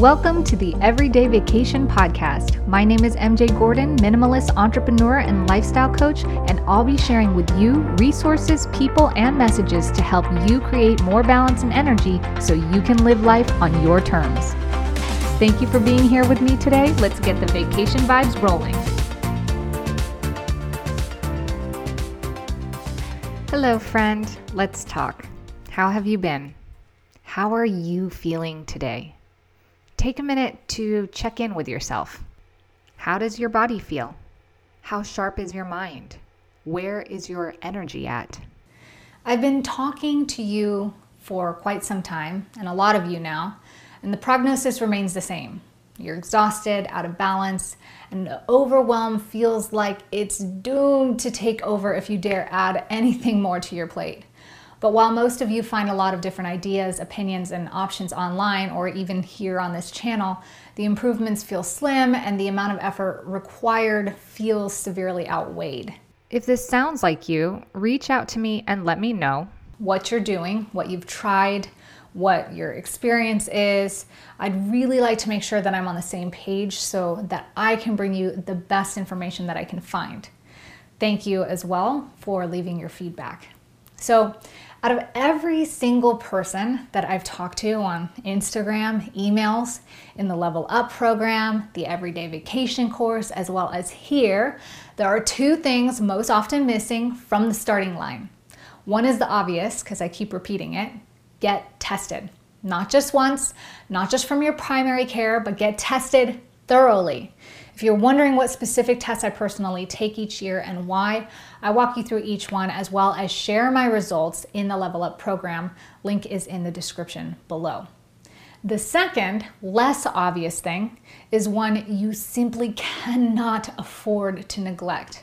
Welcome to the Everyday Vacation Podcast. My name is MJ Gordon, minimalist entrepreneur and lifestyle coach, and I'll be sharing with you resources, people, and messages to help you create more balance and energy so you can live life on your terms. Thank you for being here with me today. Let's get the vacation vibes rolling. Hello, friend. Let's talk. How have you been? How are you feeling today? Take a minute to check in with yourself. How does your body feel? How sharp is your mind? Where is your energy at? I've been talking to you for quite some time, and a lot of you now, and the prognosis remains the same. You're exhausted, out of balance, and overwhelm feels like it's doomed to take over if you dare add anything more to your plate. But while most of you find a lot of different ideas, opinions, and options online or even here on this channel, the improvements feel slim and the amount of effort required feels severely outweighed. If this sounds like you, reach out to me and let me know what you're doing, what you've tried, what your experience is. I'd really like to make sure that I'm on the same page so that I can bring you the best information that I can find. Thank you as well for leaving your feedback. So, out of every single person that I've talked to on Instagram, emails, in the Level Up program, the Everyday Vacation course, as well as here, there are two things most often missing from the starting line. One is the obvious, because I keep repeating it get tested. Not just once, not just from your primary care, but get tested thoroughly. If you're wondering what specific tests I personally take each year and why, I walk you through each one as well as share my results in the Level Up program. Link is in the description below. The second, less obvious thing is one you simply cannot afford to neglect,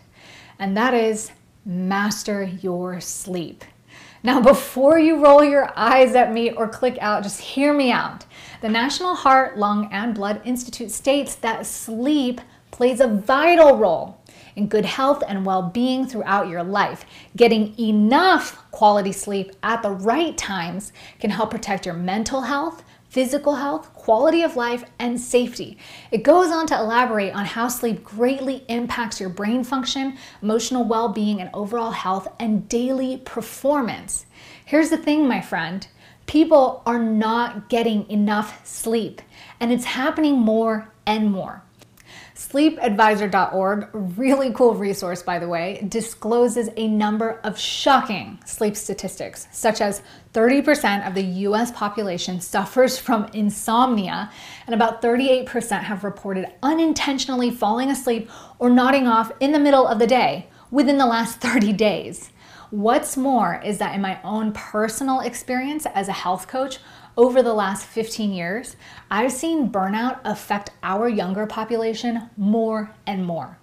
and that is master your sleep. Now, before you roll your eyes at me or click out, just hear me out. The National Heart, Lung, and Blood Institute states that sleep plays a vital role in good health and well being throughout your life. Getting enough quality sleep at the right times can help protect your mental health, physical health, quality of life, and safety. It goes on to elaborate on how sleep greatly impacts your brain function, emotional well being, and overall health and daily performance. Here's the thing, my friend people are not getting enough sleep, and it's happening more and more. SleepAdvisor.org, really cool resource by the way, discloses a number of shocking sleep statistics, such as 30% of the US population suffers from insomnia, and about 38% have reported unintentionally falling asleep or nodding off in the middle of the day within the last 30 days. What's more is that in my own personal experience as a health coach, over the last 15 years, I've seen burnout affect our younger population more and more.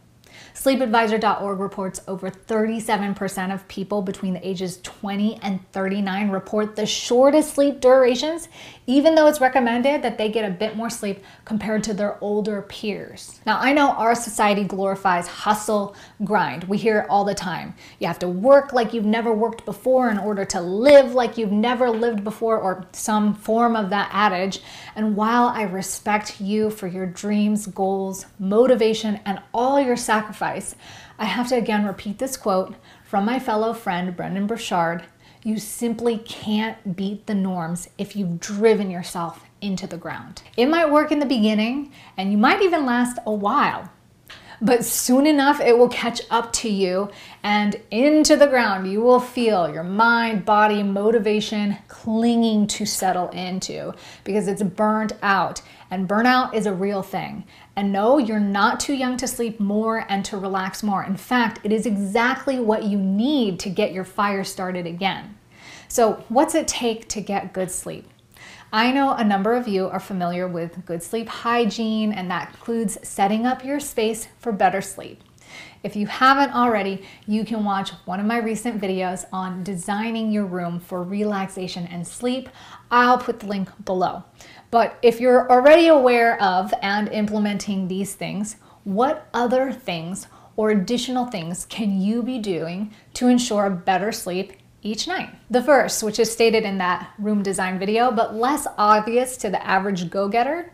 SleepAdvisor.org reports over 37% of people between the ages 20 and 39 report the shortest sleep durations, even though it's recommended that they get a bit more sleep compared to their older peers. Now, I know our society glorifies hustle, grind. We hear it all the time. You have to work like you've never worked before in order to live like you've never lived before, or some form of that adage. And while I respect you for your dreams, goals, motivation, and all your sacrifice, I have to again repeat this quote from my fellow friend Brendon Burchard you simply can't beat the norms if you've driven yourself into the ground. It might work in the beginning and you might even last a while, but soon enough it will catch up to you and into the ground you will feel your mind, body, motivation clinging to settle into because it's burnt out. And burnout is a real thing. And no, you're not too young to sleep more and to relax more. In fact, it is exactly what you need to get your fire started again. So, what's it take to get good sleep? I know a number of you are familiar with good sleep hygiene, and that includes setting up your space for better sleep. If you haven't already, you can watch one of my recent videos on designing your room for relaxation and sleep. I'll put the link below. But if you're already aware of and implementing these things, what other things or additional things can you be doing to ensure a better sleep each night. The first, which is stated in that room design video, but less obvious to the average go getter,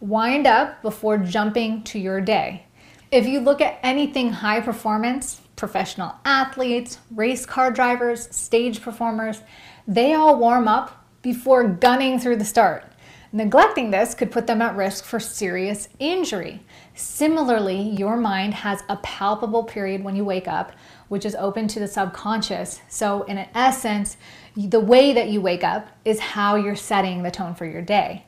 Wind up before jumping to your day. If you look at anything high performance, professional athletes, race car drivers, stage performers, they all warm up before gunning through the start. Neglecting this could put them at risk for serious injury. Similarly, your mind has a palpable period when you wake up, which is open to the subconscious. So, in essence, the way that you wake up is how you're setting the tone for your day.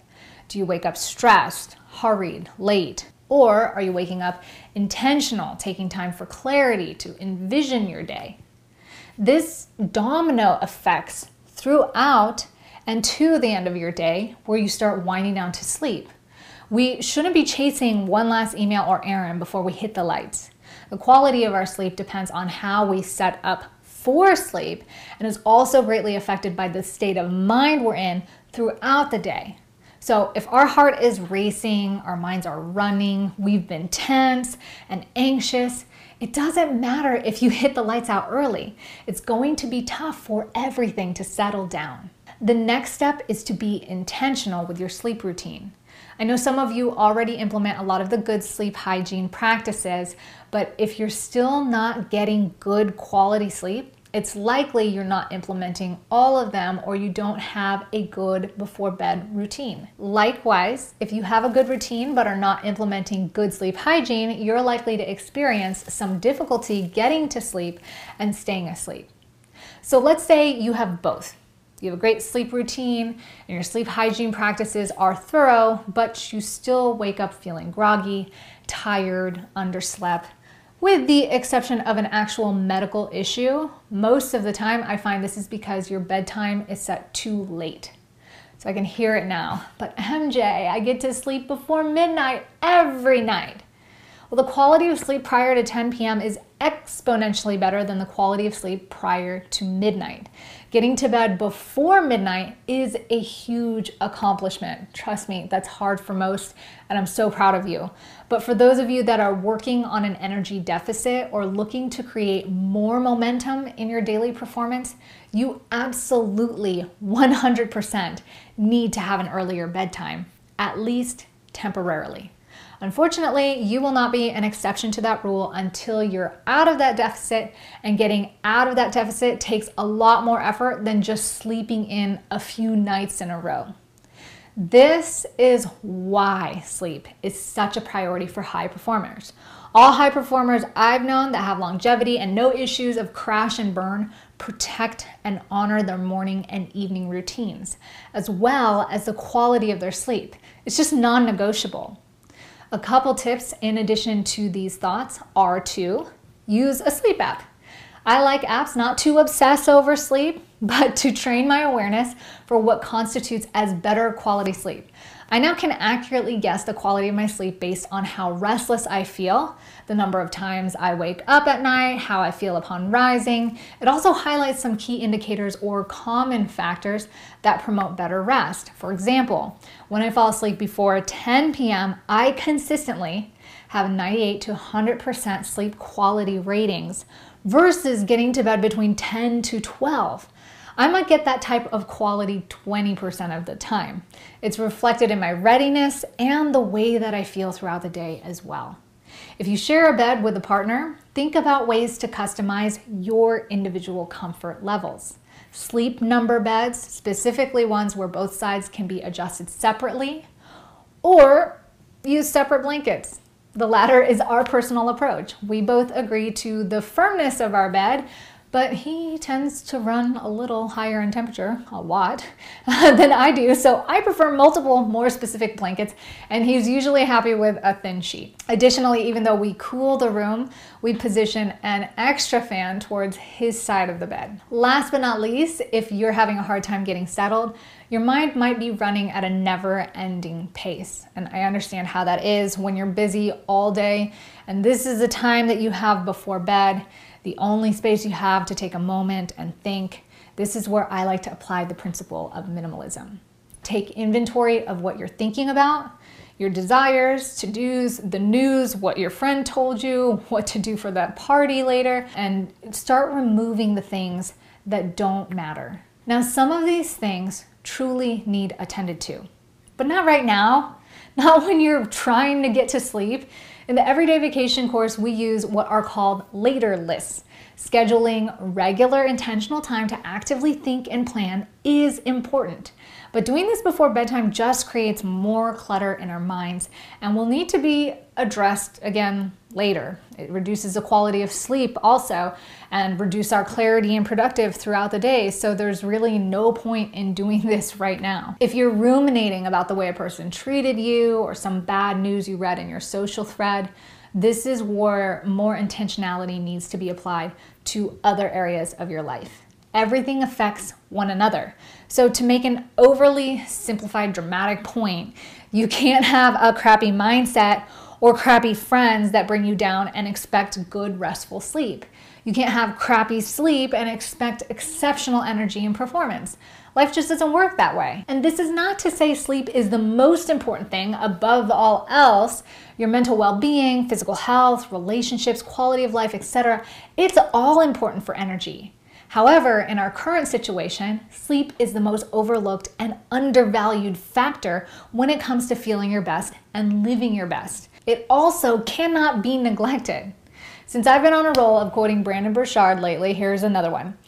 Do you wake up stressed, hurried, late? Or are you waking up intentional, taking time for clarity to envision your day? This domino affects throughout and to the end of your day where you start winding down to sleep. We shouldn't be chasing one last email or errand before we hit the lights. The quality of our sleep depends on how we set up for sleep and is also greatly affected by the state of mind we're in throughout the day. So, if our heart is racing, our minds are running, we've been tense and anxious, it doesn't matter if you hit the lights out early. It's going to be tough for everything to settle down. The next step is to be intentional with your sleep routine. I know some of you already implement a lot of the good sleep hygiene practices, but if you're still not getting good quality sleep, it's likely you're not implementing all of them or you don't have a good before bed routine. Likewise, if you have a good routine but are not implementing good sleep hygiene, you're likely to experience some difficulty getting to sleep and staying asleep. So let's say you have both. You have a great sleep routine and your sleep hygiene practices are thorough, but you still wake up feeling groggy, tired, underslept. With the exception of an actual medical issue, most of the time I find this is because your bedtime is set too late. So I can hear it now. But MJ, I get to sleep before midnight every night. Well, the quality of sleep prior to 10 p.m. is exponentially better than the quality of sleep prior to midnight. Getting to bed before midnight is a huge accomplishment. Trust me, that's hard for most, and I'm so proud of you. But for those of you that are working on an energy deficit or looking to create more momentum in your daily performance, you absolutely 100% need to have an earlier bedtime, at least temporarily. Unfortunately, you will not be an exception to that rule until you're out of that deficit, and getting out of that deficit takes a lot more effort than just sleeping in a few nights in a row. This is why sleep is such a priority for high performers. All high performers I've known that have longevity and no issues of crash and burn protect and honor their morning and evening routines, as well as the quality of their sleep. It's just non negotiable. A couple tips in addition to these thoughts are to use a sleep app. I like apps not to obsess over sleep, but to train my awareness for what constitutes as better quality sleep. I now can accurately guess the quality of my sleep based on how restless I feel, the number of times I wake up at night, how I feel upon rising. It also highlights some key indicators or common factors that promote better rest. For example, when I fall asleep before 10 p.m., I consistently have 98 to 100% sleep quality ratings versus getting to bed between 10 to 12. I might get that type of quality 20% of the time. It's reflected in my readiness and the way that I feel throughout the day as well. If you share a bed with a partner, think about ways to customize your individual comfort levels. Sleep number beds, specifically ones where both sides can be adjusted separately, or use separate blankets. The latter is our personal approach. We both agree to the firmness of our bed, but he tends to run a little higher in temperature, a lot, than I do. So I prefer multiple, more specific blankets, and he's usually happy with a thin sheet. Additionally, even though we cool the room, we position an extra fan towards his side of the bed. Last but not least, if you're having a hard time getting settled, your mind might be running at a never ending pace. And I understand how that is when you're busy all day, and this is the time that you have before bed the only space you have to take a moment and think. This is where I like to apply the principle of minimalism. Take inventory of what you're thinking about, your desires, to dos, the news, what your friend told you, what to do for that party later, and start removing the things that don't matter. Now, some of these things truly need attended to, but not right now. not when you're trying to get to sleep. In the Everyday Vacation course, we use what are called later lists. Scheduling regular intentional time to actively think and plan is important. But doing this before bedtime just creates more clutter in our minds and will need to be addressed again later. It reduces the quality of sleep also and reduce our clarity and productive throughout the day. So there's really no point in doing this right now. If you're ruminating about the way a person treated you or some bad news you read in your social thread, this is where more intentionality needs to be applied to other areas of your life. Everything affects one another. So, to make an overly simplified, dramatic point, you can't have a crappy mindset or crappy friends that bring you down and expect good, restful sleep. You can't have crappy sleep and expect exceptional energy and performance. Life just doesn't work that way. And this is not to say sleep is the most important thing above all else. Your mental well-being, physical health, relationships, quality of life, etc. It's all important for energy. However, in our current situation, sleep is the most overlooked and undervalued factor when it comes to feeling your best and living your best. It also cannot be neglected. Since I've been on a roll of quoting Brendon Burchard lately, here's another one.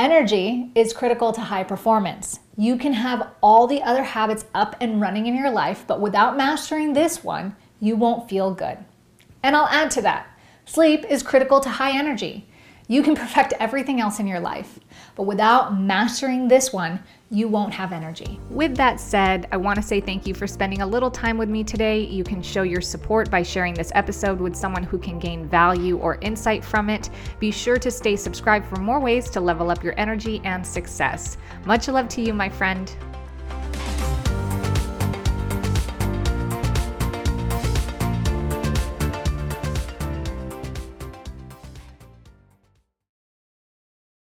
Energy is critical to high performance. You can have all the other habits up and running in your life, but without mastering this one, you won't feel good. And I'll add to that sleep is critical to high energy. You can perfect everything else in your life, but without mastering this one, you won't have energy. With that said, I want to say thank you for spending a little time with me today. You can show your support by sharing this episode with someone who can gain value or insight from it. Be sure to stay subscribed for more ways to level up your energy and success. Much love to you, my friend.